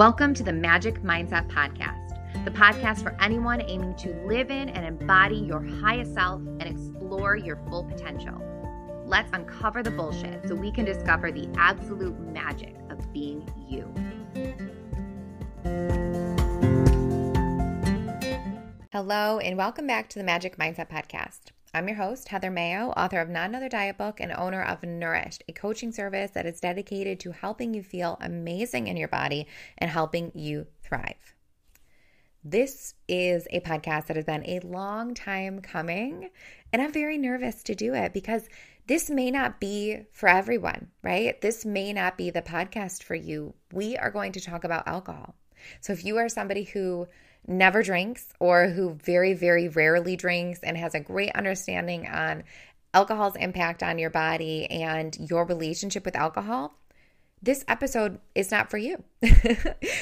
Welcome to the Magic Mindset Podcast, the podcast for anyone aiming to live in and embody your highest self and explore your full potential. Let's uncover the bullshit so we can discover the absolute magic of being you. Hello, and welcome back to the Magic Mindset Podcast. I'm your host, Heather Maio, author of Not Another Diet Book and owner of Nourished, a coaching service that is dedicated to helping you feel amazing in your body and helping you thrive. This is a podcast that has been a long time coming, and I'm very nervous to do it because this may not be for everyone, right? This may not be the podcast for you. We are going to talk about alcohol. So if you are somebody who never drinks or who very, very rarely drinks and has a great understanding on alcohol's impact on your body and your relationship with alcohol, this episode is not for you,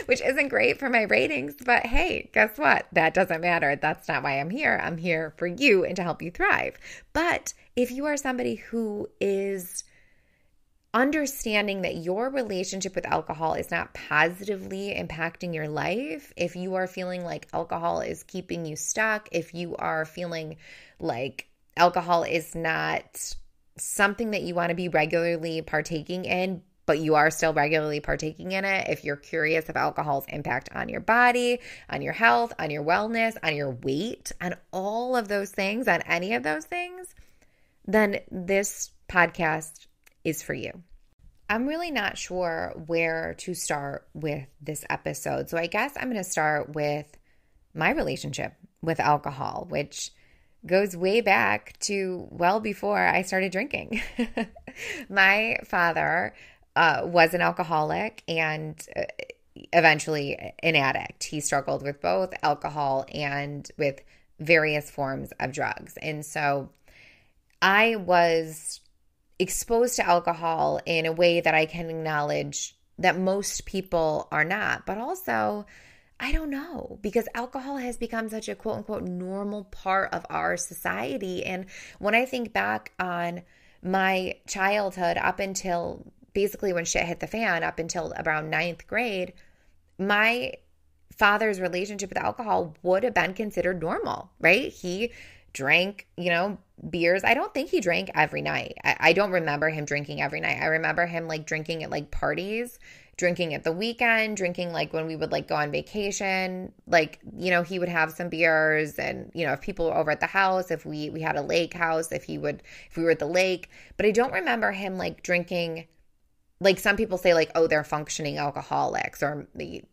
which isn't great for my ratings. But hey, guess what? That doesn't matter. That's not why I'm here. I'm here for you and to help you thrive. But if you are somebody who is understanding that your relationship with alcohol is not positively impacting your life, if you are feeling like alcohol is keeping you stuck, if you are feeling like alcohol is not something that you want to be regularly partaking in, but you are still regularly partaking in it, if you're curious of alcohol's impact on your body, on your health, on your wellness, on your weight, on all of those things, on any of those things, then this podcast is for you. I'm really not sure where to start with this episode. So I guess I'm going to start with my relationship with alcohol, which goes way back to well before I started drinking. my father uh, was an alcoholic and uh, eventually an addict. He struggled with both alcohol and with various forms of drugs. And so I was exposed to alcohol in a way that I can acknowledge that most people are not. But also, I don't know because alcohol has become such a quote unquote normal part of our society. And when I think back on my childhood up until basically when shit hit the fan, up until around ninth grade, my father's relationship with alcohol would have been considered normal, right? He drank, you know, beers. I don't think he drank every night. I, I, don't remember him drinking every night. I remember him like drinking at like parties, drinking at the weekend, drinking like when we would like go on vacation. Like, you know, he would have some beers and, you know, if people were over at the house, if we we had a lake house, if he would if we were at the lake. But I don't remember him like drinking like some people say like oh they're functioning alcoholics or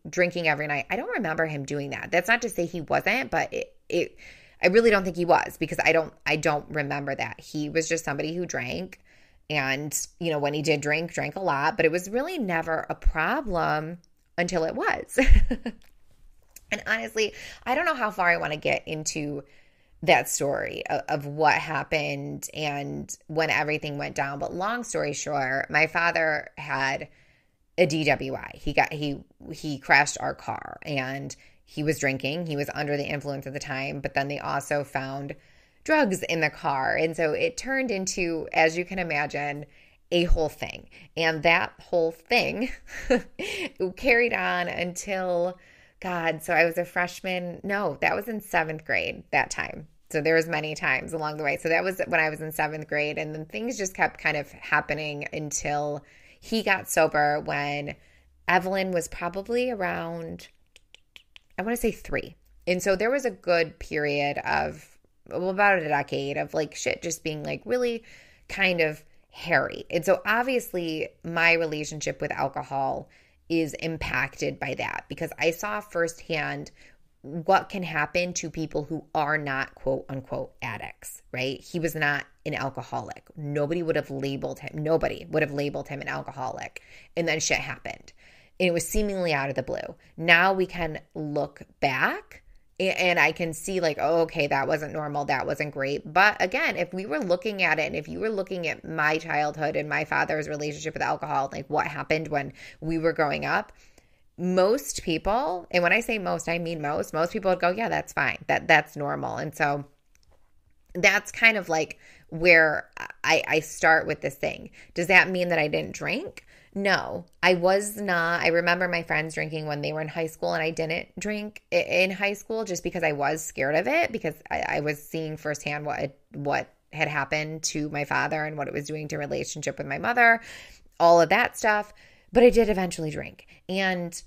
drinking every night. I don't remember him doing that. That's not to say he wasn't, but it it I really don't think he was because I don't I don't remember that. He was just somebody who drank and you know when he did drink drank a lot, but it was really never a problem until it was. and honestly, I don't know how far I want to get into that story of, of, what happened and when everything went down, but long story short, my father had a DWI. He got he he crashed our car and he was drinking. He was under the influence at the time, but then they also found drugs in the car. And so it turned into, as you can imagine, a whole thing. And that whole thing carried on until, God, so I was a freshman. No, that was in seventh grade that time. So there was many times along the way. So that was when I was in seventh grade. And then things just kept kind of happening until he got sober when Evelyn was probably around I want to say three. And so there was a good period of well, about a decade of like shit just being like really kind of hairy. And so obviously my relationship with alcohol is impacted by that because I saw firsthand what can happen to people who are not quote unquote addicts, right? He was not an alcoholic. Nobody would have labeled him, nobody would have labeled him an alcoholic. And then shit happened it was seemingly out of the blue. Now we can look back and I can see, like, oh, okay, that wasn't normal. That wasn't great. But again, if we were looking at it and if you were looking at my childhood and my father's relationship with alcohol, like what happened when we were growing up, most people, and when I say most, I mean most, most people would go, yeah, that's fine. That that's normal. And so that's kind of like where I, I start with this thing. Does that mean that I didn't drink? No, I was not. I remember my friends drinking when they were in high school, and I didn't drink in high school just because I was scared of it because I, I was seeing firsthand what what had happened to my father and what it was doing to relationship with my mother, all of that stuff. But I did eventually drink, and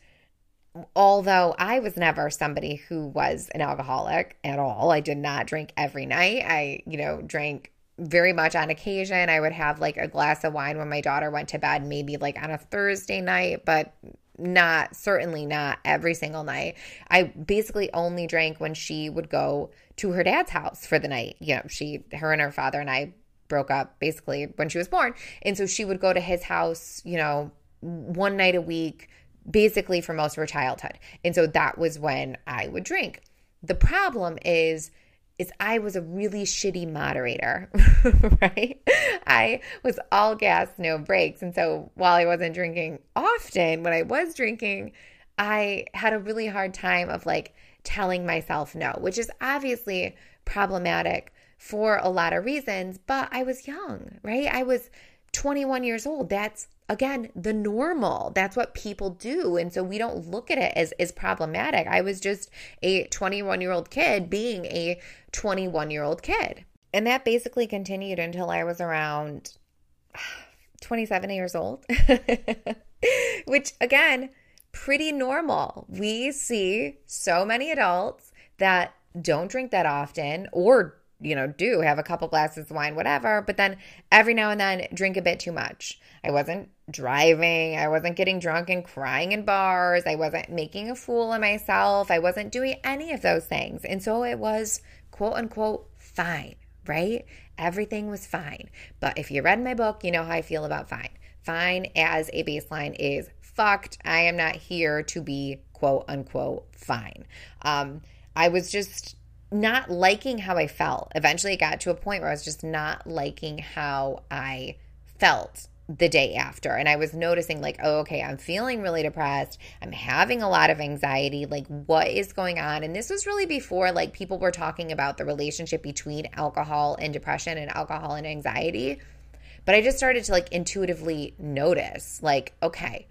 although I was never somebody who was an alcoholic at all, I did not drink every night. I, you know, drank very much on occasion. I would have like a glass of wine when my daughter went to bed, maybe like on a Thursday night, but not certainly not every single night. I basically only drank when she would go to her dad's house for the night. You know, she her and her father and I broke up basically when she was born. And so she would go to his house, you know, one night a week basically for most of her childhood. And so that was when I would drink. The problem is is I was a really shitty moderator, right? I was all gas, no brakes. And so while I wasn't drinking often, when I was drinking, I had a really hard time of like telling myself no, which is obviously problematic for a lot of reasons, but I was young, right? I was 21 years old. That's again the normal. That's what people do. And so we don't look at it as as problematic. I was just a 21 year old kid being a 21 year old kid. And that basically continued until i was around 27 years old which again pretty normal. We see so many adults that don't drink that often or you know, do have a couple glasses of wine, whatever, but then every now and then drink a bit too much. I wasn't driving. I wasn't getting drunk and crying in bars. I wasn't making a fool of myself. I wasn't doing any of those things. And so it was quote unquote fine, right? Everything was fine. But if you read my book, you know how I feel about fine. Fine as a baseline is fucked. I am not here to be quote unquote fine. Um, I was just not liking how I felt. Eventually, it got to a point where I was just not liking how I felt the day after. And I was noticing, like, oh, okay, I'm feeling really depressed. I'm having a lot of anxiety. Like, what is going on? And this was really before, like, people were talking about the relationship between alcohol and depression and alcohol and anxiety. But I just started to, like, intuitively notice, like, okay,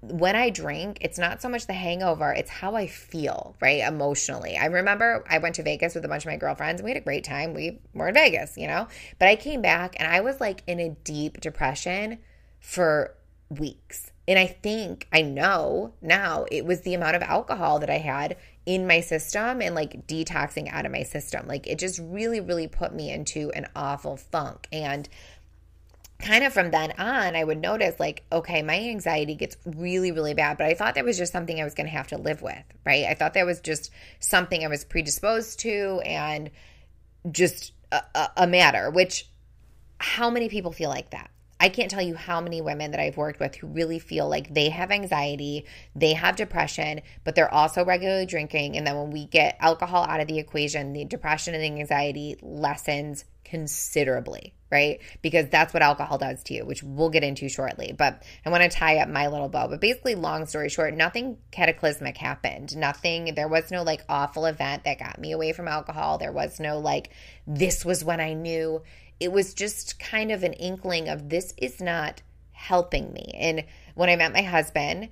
when I drink, it's not so much the hangover, it's how I feel, right? Emotionally. I remember I went to Vegas with a bunch of my girlfriends and we had a great time. We were in Vegas, you know? But I came back and I was like in a deep depression for weeks. And I think, I know now it was the amount of alcohol that I had in my system and like detoxing out of my system. Like it just really, really put me into an awful funk. And kind of from then on, I would notice like, okay, my anxiety gets really, really bad. But I thought that was just something I was going to have to live with, right? I thought that was just something I was predisposed to and just a, a, a matter, which how many people feel like that? I can't tell you how many women that I've worked with who really feel like they have anxiety, they have depression, but they're also regularly drinking. And then when we get alcohol out of the equation, the depression and the anxiety lessens considerably, right? Because that's what alcohol does to you, which we'll get into shortly. But I want to tie up my little bow. But basically, long story short, nothing cataclysmic happened. Nothing, there was no like awful event that got me away from alcohol. There was no like, this was when I knew it was just kind of an inkling of this is not helping me. And when I met my husband,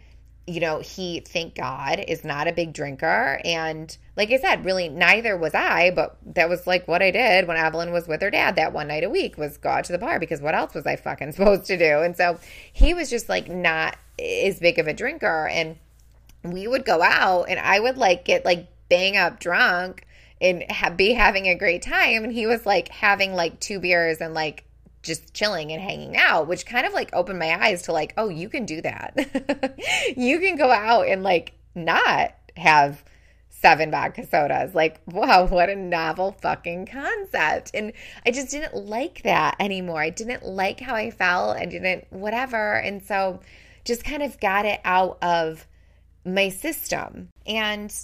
you know, he, thank God, is not a big drinker. And like I said, really neither was I, but that was like what I did when Evelyn was with her dad that one night a week was go out to the bar because what else was I fucking supposed to do? And so he was just like not as big of a drinker. And we would go out and I would like get like bang up drunk and ha- be having a great time. And he was like having like two beers and like just chilling and hanging out, which kind of like opened my eyes to like, oh, you can do that. you can go out and like not have seven vodka sodas. Like, wow, what a novel fucking concept. And I just didn't like that anymore. I didn't like how I felt. I didn't, whatever. And so just kind of got it out of my system. And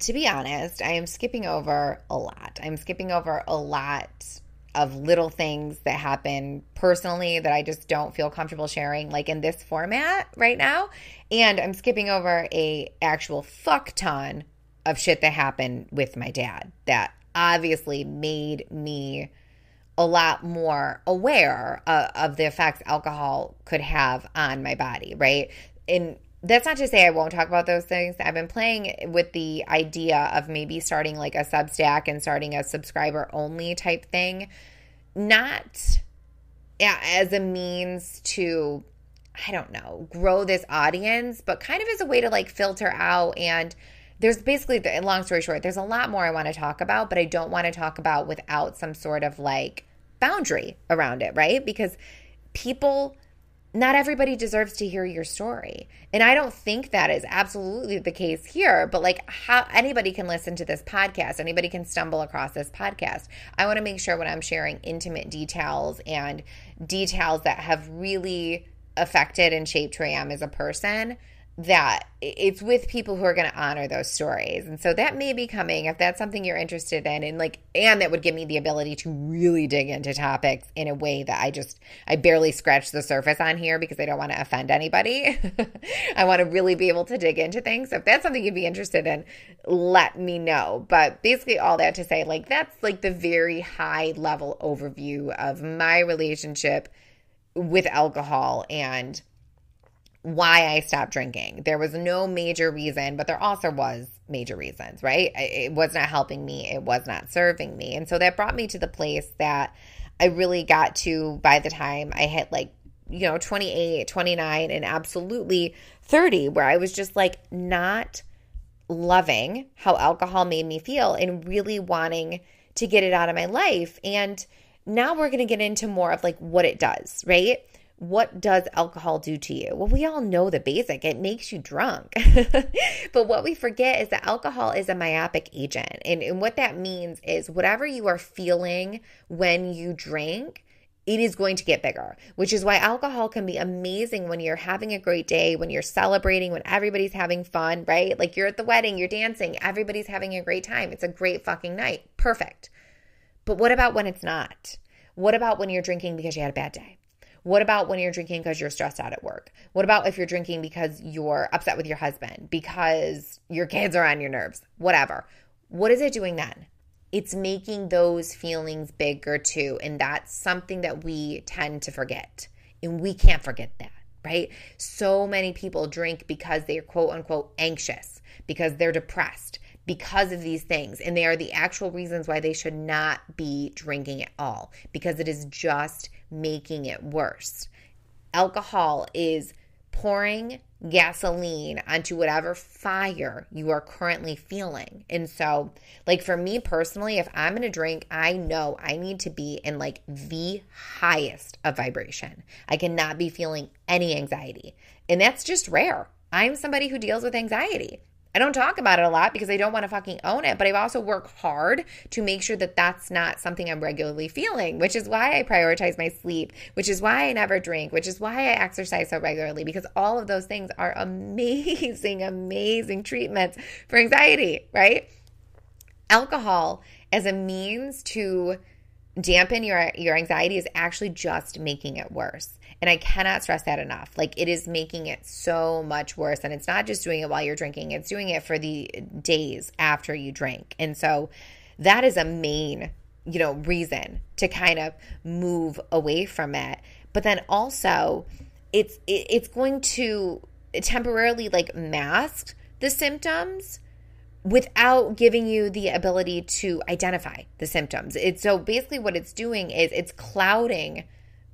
to be honest, I am skipping over a lot. I'm skipping over a lot of little things that happen personally that I just don't feel comfortable sharing like in this format right now and I'm skipping over a actual fuck ton of shit that happened with my dad that obviously made me a lot more aware of the effects alcohol could have on my body, right? And that's not to say I won't talk about those things. I've been playing with the idea of maybe starting like a Substack and starting a subscriber only type thing, not as a means to, I don't know, grow this audience, but kind of as a way to like filter out and there's basically, long story short, there's a lot more I want to talk about, but I don't want to talk about without some sort of like boundary around it, right? Because people, not everybody deserves to hear your story. And I don't think that is absolutely the case here, but like how anybody can listen to this podcast, anybody can stumble across this podcast. I want to make sure when I'm sharing intimate details and details that have really affected and shaped who I am as a person that it's with people who are going to honor those stories. And so that may be coming if that's something you're interested in and like and that would give me the ability to really dig into topics in a way that I just I barely scratch the surface on here because I don't want to offend anybody. I want to really be able to dig into things. So if that's something you'd be interested in, let me know. But basically all that to say like that's like the very high level overview of my relationship with alcohol and why I stopped drinking. There was no major reason, but there also was major reasons, right? It was not helping me, it was not serving me. And so that brought me to the place that I really got to by the time I hit like, you know, 28, 29, and absolutely 30, where I was just like not loving how alcohol made me feel and really wanting to get it out of my life. And now we're going to get into more of like what it does, right? What does alcohol do to you? Well, we all know the basic it makes you drunk. but what we forget is that alcohol is a myopic agent. And, and what that means is whatever you are feeling when you drink, it is going to get bigger, which is why alcohol can be amazing when you're having a great day, when you're celebrating, when everybody's having fun, right? Like you're at the wedding, you're dancing, everybody's having a great time. It's a great fucking night. Perfect. But what about when it's not? What about when you're drinking because you had a bad day? What about when you're drinking because you're stressed out at work? What about if you're drinking because you're upset with your husband, because your kids are on your nerves, whatever? What is it doing then? It's making those feelings bigger too. And that's something that we tend to forget. And we can't forget that, right? So many people drink because they're quote unquote anxious, because they're depressed, because of these things. And they are the actual reasons why they should not be drinking at all because it is just making it worse. Alcohol is pouring gasoline onto whatever fire you are currently feeling. And so, like for me personally, if I'm going to drink, I know I need to be in like the highest of vibration. I cannot be feeling any anxiety. And that's just rare. I'm somebody who deals with anxiety. I don't talk about it a lot because I don't want to fucking own it, but I've also worked hard to make sure that that's not something I'm regularly feeling, which is why I prioritize my sleep, which is why I never drink, which is why I exercise so regularly because all of those things are amazing, amazing treatments for anxiety, right? Alcohol as a means to dampen your your anxiety is actually just making it worse. And I cannot stress that enough. Like it is making it so much worse. And it's not just doing it while you're drinking, it's doing it for the days after you drink. And so that is a main, you know, reason to kind of move away from it. But then also it's it's going to temporarily like mask the symptoms without giving you the ability to identify the symptoms. It's so basically what it's doing is it's clouding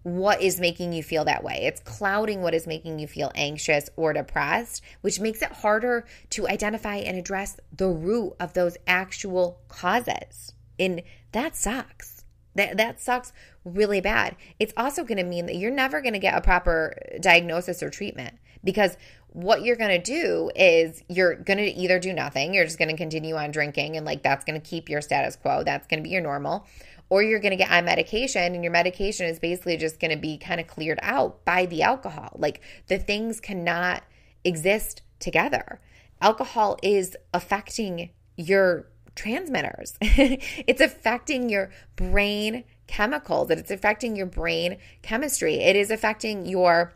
what is making you feel that way. It's clouding what is making you feel anxious or depressed, which makes it harder to identify and address the root of those actual causes. And that sucks. That that sucks really bad. It's also going to mean that you're never going to get a proper diagnosis or treatment because what you're going to do is you're going to either do nothing, you're just going to continue on drinking and like that's going to keep your status quo. That's going to be your normal or you're going to get on medication and your medication is basically just going to be kind of cleared out by the alcohol. Like the things cannot exist together. Alcohol is affecting your transmitters, it's affecting your brain chemicals, it's affecting your brain chemistry, it is affecting your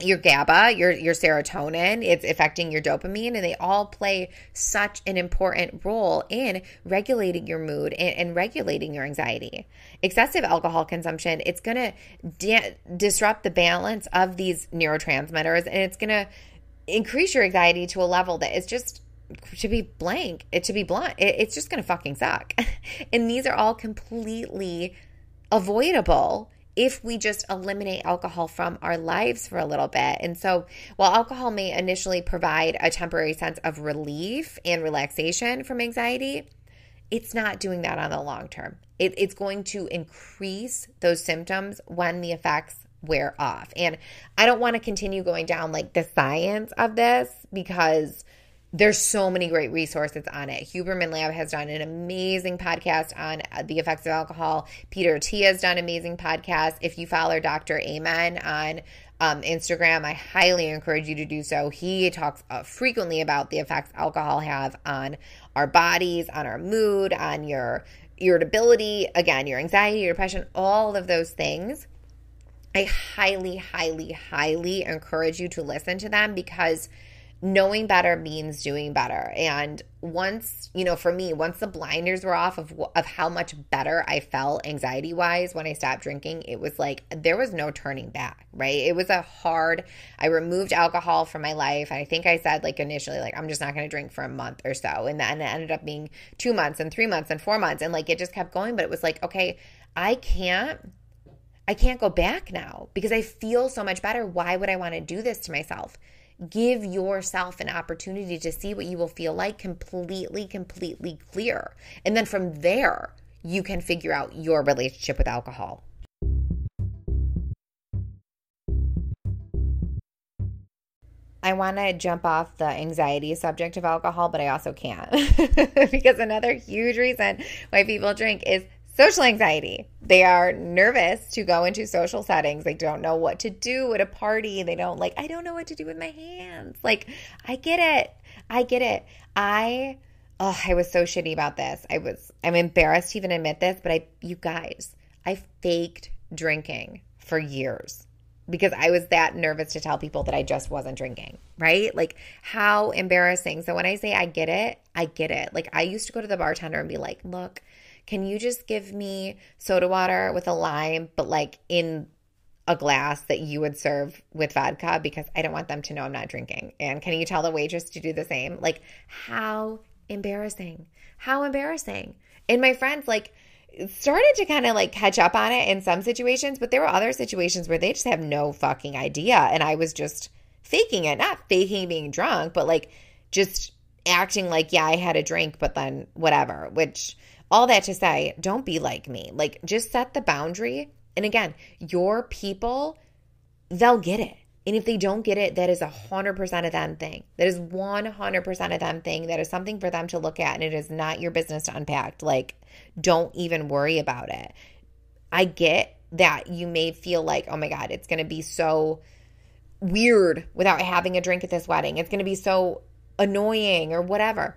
your GABA, your your serotonin, it's affecting your dopamine, and they all play such an important role in regulating your mood and, and regulating your anxiety. Excessive alcohol consumption, it's going to disrupt the balance of these neurotransmitters, and it's going to increase your anxiety to a level that is just to be blank, it to be blunt, it, it's just going to fucking suck. and these are all completely avoidable if we just eliminate alcohol from our lives for a little bit. And so, while alcohol may initially provide a temporary sense of relief and relaxation from anxiety, it's not doing that on the long term. It, it's going to increase those symptoms when the effects wear off. And I don't want to continue going down like the science of this because there's so many great resources on it. Huberman Lab has done an amazing podcast on uh, the effects of alcohol. Peter Attia has done amazing podcasts. If you follow Dr. Amen on um, Instagram, I highly encourage you to do so. He talks uh, frequently about the effects alcohol have on our bodies, on our mood, on your irritability, again, your anxiety, your depression, all of those things. I highly, highly, highly encourage you to listen to them because – knowing better means doing better. And once, you know, for me, once the blinders were off of of how much better I felt anxiety wise when I stopped drinking, it was like there was no turning back, right? It was a hard. I removed alcohol from my life. I think I said like initially like I'm just not going to drink for a month or so, and then it ended up being 2 months and 3 months and 4 months and like it just kept going, but it was like, okay, I can't I can't go back now because I feel so much better. Why would I want to do this to myself? Give yourself an opportunity to see what you will feel like completely, completely clear. And then from there, you can figure out your relationship with alcohol. I want to jump off the anxiety subject of alcohol, but I also can't because another huge reason why people drink is Social anxiety. They are nervous to go into social settings. They don't know what to do at a party. They don't like, I don't know what to do with my hands. Like, I get it. I get it. I, oh, I was so shitty about this. I was, I'm embarrassed to even admit this, but I, you guys, I faked drinking for years because I was that nervous to tell people that I just wasn't drinking, right? Like, how embarrassing. So when I say I get it, I get it. Like, I used to go to the bartender and be like, look, can you just give me soda water with a lime, but like in a glass that you would serve with vodka because I don't want them to know I'm not drinking. And can you tell the waitress to do the same? Like, how embarrassing. How embarrassing. And my friends, like, started to kind of like catch up on it in some situations, but there were other situations where they just have no fucking idea. And I was just faking it, not faking being drunk, but like just acting like, yeah, I had a drink, but then whatever, which all that to say, don't be like me. Like, just set the boundary. And again, your people, they'll get it. And if they don't get it, that is a 100% of them thing. That is 100% of them thing. That is something for them to look at. And it is not your business to unpack. Like, don't even worry about it. I get that you may feel like, oh my God, it's going to be so weird without having a drink at this wedding. It's going to be so annoying or whatever.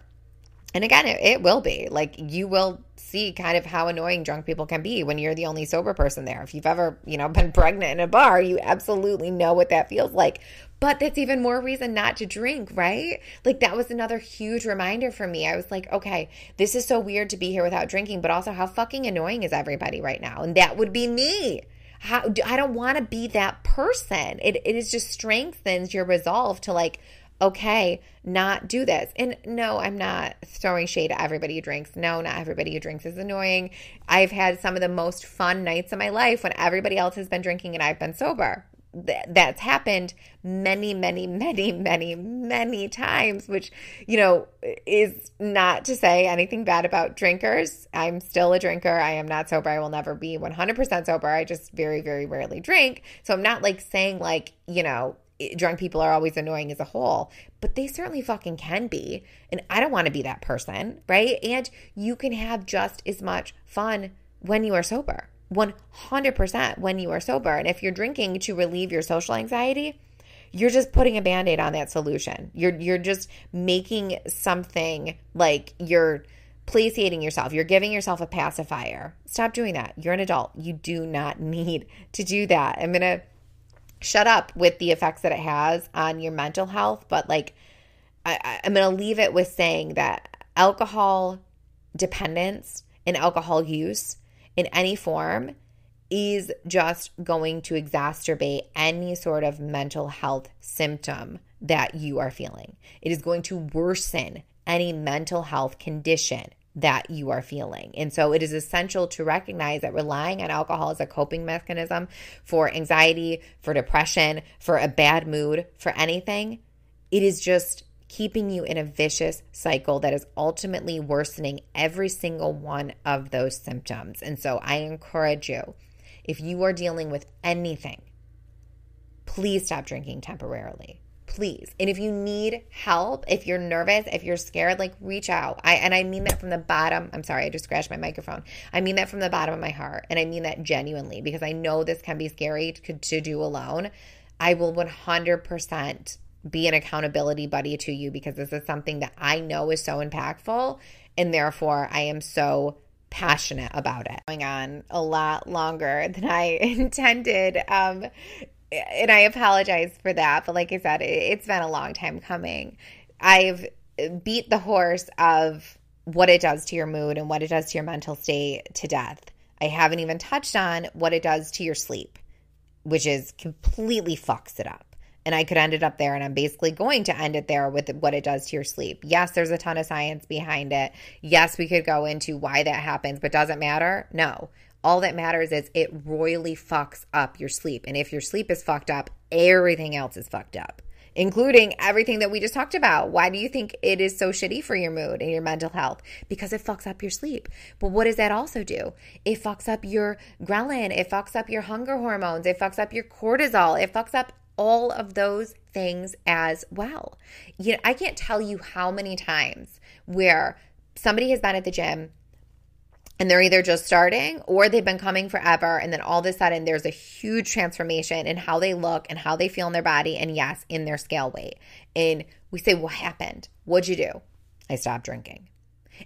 And again, it, it, will be like you will see kind of how annoying drunk people can be when you're the only sober person there. If you've ever, you know, been pregnant in a bar, you absolutely know what that feels like. But that's even more reason not to drink, right? Like that was another huge reminder for me. I was like, okay, this is so weird to be here without drinking, but also how fucking annoying is everybody right now? And that would be me. How, I don't want to be that person. It, it is just strengthens your resolve to like, okay, not do this. And no, I'm not throwing shade at everybody who drinks. No, not everybody who drinks is annoying. I've had some of the most fun nights of my life when everybody else has been drinking and I've been sober. That's happened many, many, many, many, many times, which, you know, is not to say anything bad about drinkers. I'm still a drinker. I am not sober. I will never be 100% sober. I just very, very rarely drink. So I'm not like saying, like, you know, drunk people are always annoying as a whole, but they certainly fucking can be. And I don't want to be that person, right? And you can have just as much fun when you are sober. 100% when you are sober. And if you're drinking to relieve your social anxiety, you're just putting a band-aid on that solution. You're you're just making something like you're placating yourself. You're giving yourself a pacifier. Stop doing that. You're an adult. You do not need to do that. I'm going to shut up with the effects that it has on your mental health, but like I, I'm going to leave it with saying that alcohol dependence and alcohol use in any form is just going to exacerbate any sort of mental health symptom that you are feeling. It is going to worsen any mental health condition that you are feeling. And so it is essential to recognize that relying on alcohol as a coping mechanism for anxiety, for depression, for a bad mood, for anything, it is just keeping you in a vicious cycle that is ultimately worsening every single one of those symptoms. And so I encourage you, if you are dealing with anything, please stop drinking temporarily please. And if you need help, if you're nervous, if you're scared, like reach out. I and I mean that from the bottom. I'm sorry, I just scratched my microphone. I mean that from the bottom of my heart, and I mean that genuinely because I know this can be scary to, to do alone. I will 100% be an accountability buddy to you because this is something that I know is so impactful, and therefore I am so passionate about it. Going on a lot longer than I intended. Um, and I apologize for that. But like I said, it, has been a long time coming. I've beat the horse of what it does to your mood and what it does to your mental state to death. I haven't even touched on what it does to your sleep, which is completely fucks it up. And I could end it up there, and I'm basically going to end it there with what it does to your sleep. Yes, there's a ton of science behind it. Yes, we could go into why that happens, but does it matter? No. All that matters is it royally fucks up your sleep. And if your sleep is fucked up, everything else is fucked up, including everything that we just talked about. Why do you think it is so shitty for your mood and your mental health? Because it fucks up your sleep. But what does that also do? It fucks up your ghrelin, it fucks up your hunger hormones, it fucks up your cortisol, it fucks up all of those things as well. You know, I can't tell you how many times where somebody has been at the gym and they're either just starting or they've been coming forever. And then all of a sudden there's a huge transformation in how they look and how they feel in their body and yes in their scale weight. And we say what happened? What'd you do? I stopped drinking.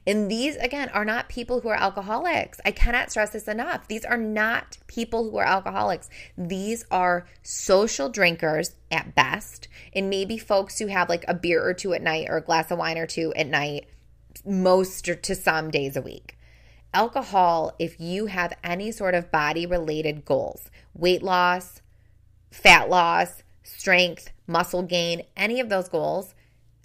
And these again are not people who are alcoholics. I cannot stress this enough. These are not people who are alcoholics. These are social drinkers at best. And maybe folks who have like a beer or two at night or a glass of wine or two at night most or to some days a week alcohol, if you have any sort of body related goals, weight loss, fat loss, strength, muscle gain, any of those goals,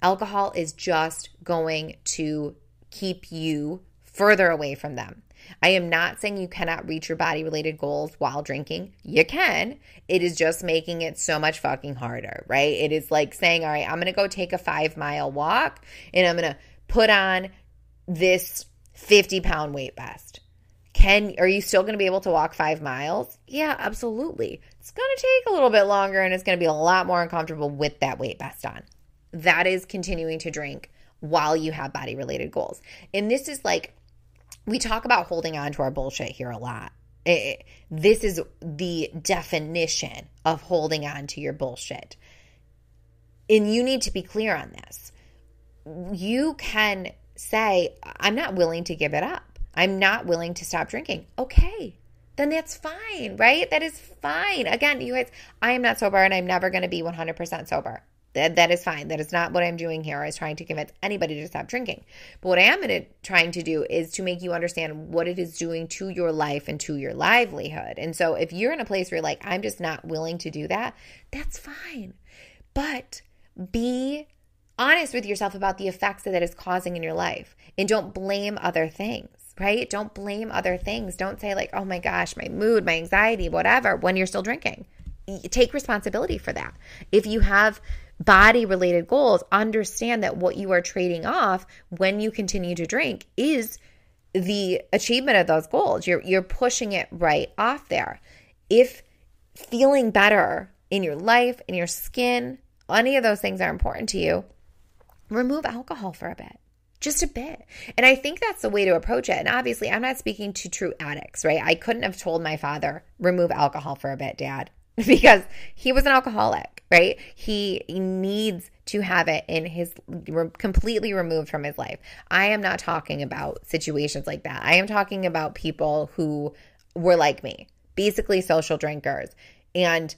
alcohol is just going to keep you further away from them. I am not saying you cannot reach your body related goals while drinking. You can. It is just making it so much fucking harder, right? It is like saying, all right, I'm going to go take a five mile walk and I'm going to put on this 50 pound weight vest. Can are you still going to be able to walk 5 miles? Yeah, absolutely. It's going to take a little bit longer and it's going to be a lot more uncomfortable with that weight vest on. That is continuing to drink while you have body related goals. And this is like we talk about holding on to our bullshit here a lot. It, this is the definition of holding on to your bullshit. And you need to be clear on this. You can say, I'm not willing to give it up. I'm not willing to stop drinking. Okay, then that's fine, right? That is fine. Again, you guys, I am not sober and I'm never going to be 100% sober. That, that is fine. That is not what I'm doing here. I was trying to convince anybody to stop drinking. But what I am trying to do is to make you understand what it is doing to your life and to your livelihood. And so if you're in a place where you're like, I'm just not willing to do that, that's fine. But be honest with yourself about the effects that it is causing in your life and don't blame other things right? Don't blame other things. Don't say like oh my gosh my mood my anxiety whatever when you're still drinking. Take responsibility for that. If you have body related goals understand that what you are trading off when you continue to drink is the achievement of those goals. You're you're pushing it right off there. If feeling better in your life in your skin any of those things are important to you remove alcohol for a bit just a bit. And I think that's the way to approach it. And obviously, I'm not speaking to true addicts, right? I couldn't have told my father, remove alcohol for a bit, dad, because he was an alcoholic, right? He, needs to have it in his completely removed from his life. I am not talking about situations like that. I am talking about people who were like me, basically social drinkers. And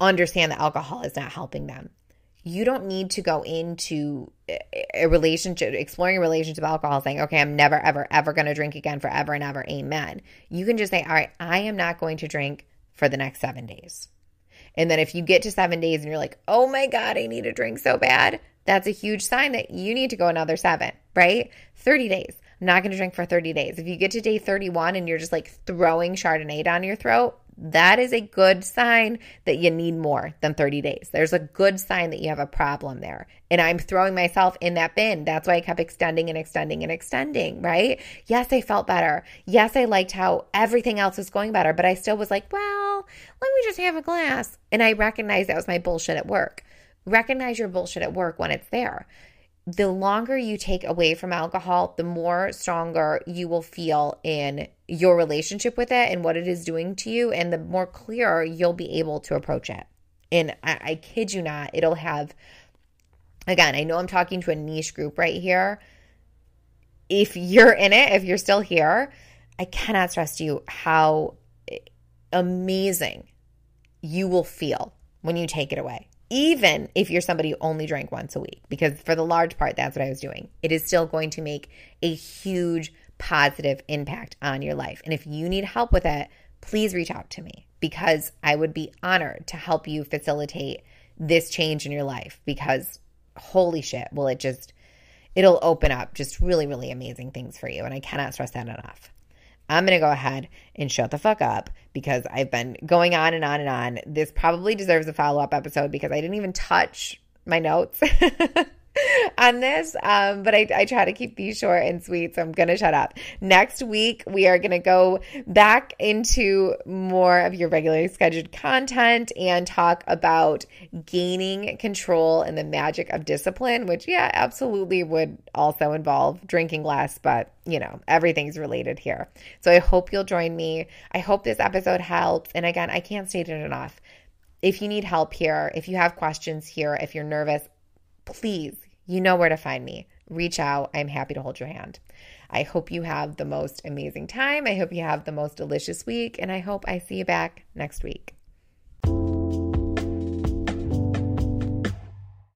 understand that alcohol is not helping them. You don't need to go into a relationship, exploring a relationship with alcohol, saying, okay, I'm never, ever, ever going to drink again forever and ever. Amen. You can just say, all right, I am not going to drink for the next seven days. And then if you get to seven days and you're like, oh my God, I need a drink so bad, that's a huge sign that you need to go another seven, right? 30 days. I'm not going to drink for 30 days. If you get to day 31 and you're just like throwing Chardonnay down your throat, that is a good sign that you need more than 30 days. There's a good sign that you have a problem there. And I'm throwing myself in that bin. That's why I kept extending and extending and extending, right? Yes, I felt better. Yes, I liked how everything else was going better, but I still was like, well, let me just have a glass. And I recognized that was my bullshit at work. Recognize your bullshit at work when it's there the longer you take away from alcohol, the more stronger you will feel in your relationship with it and what it is doing to you, and the more clear you'll be able to approach it. And I, I kid you not, it'll have, again, I know I'm talking to a niche group right here. If you're in it, if you're still here, I cannot stress to you how amazing you will feel when you take it away even if you're somebody who only drank once a week, because for the large part, that's what I was doing. It is still going to make a huge positive impact on your life. And if you need help with it, please reach out to me because I would be honored to help you facilitate this change in your life because holy shit, will it just, it'll open up just really, really amazing things for you. And I cannot stress that enough. I'm going to go ahead and shut the fuck up because I've been going on and on and on. This probably deserves a follow up episode because I didn't even touch my notes. on this, um, but I, I try to keep these short and sweet, so I'm going to shut up. Next week, we are going to go back into more of your regularly scheduled content and talk about gaining control and the magic of discipline, which, yeah, absolutely would also involve drinking less, but you know, everything's related here. So I hope you'll join me. I hope this episode helps. And again, I can't state it enough. If you need help here, if you have questions here, if you're nervous, please, you know where to find me. Reach out. I'm happy to hold your hand. I hope you have the most amazing time. I hope you have the most delicious week, and I hope I see you back next week.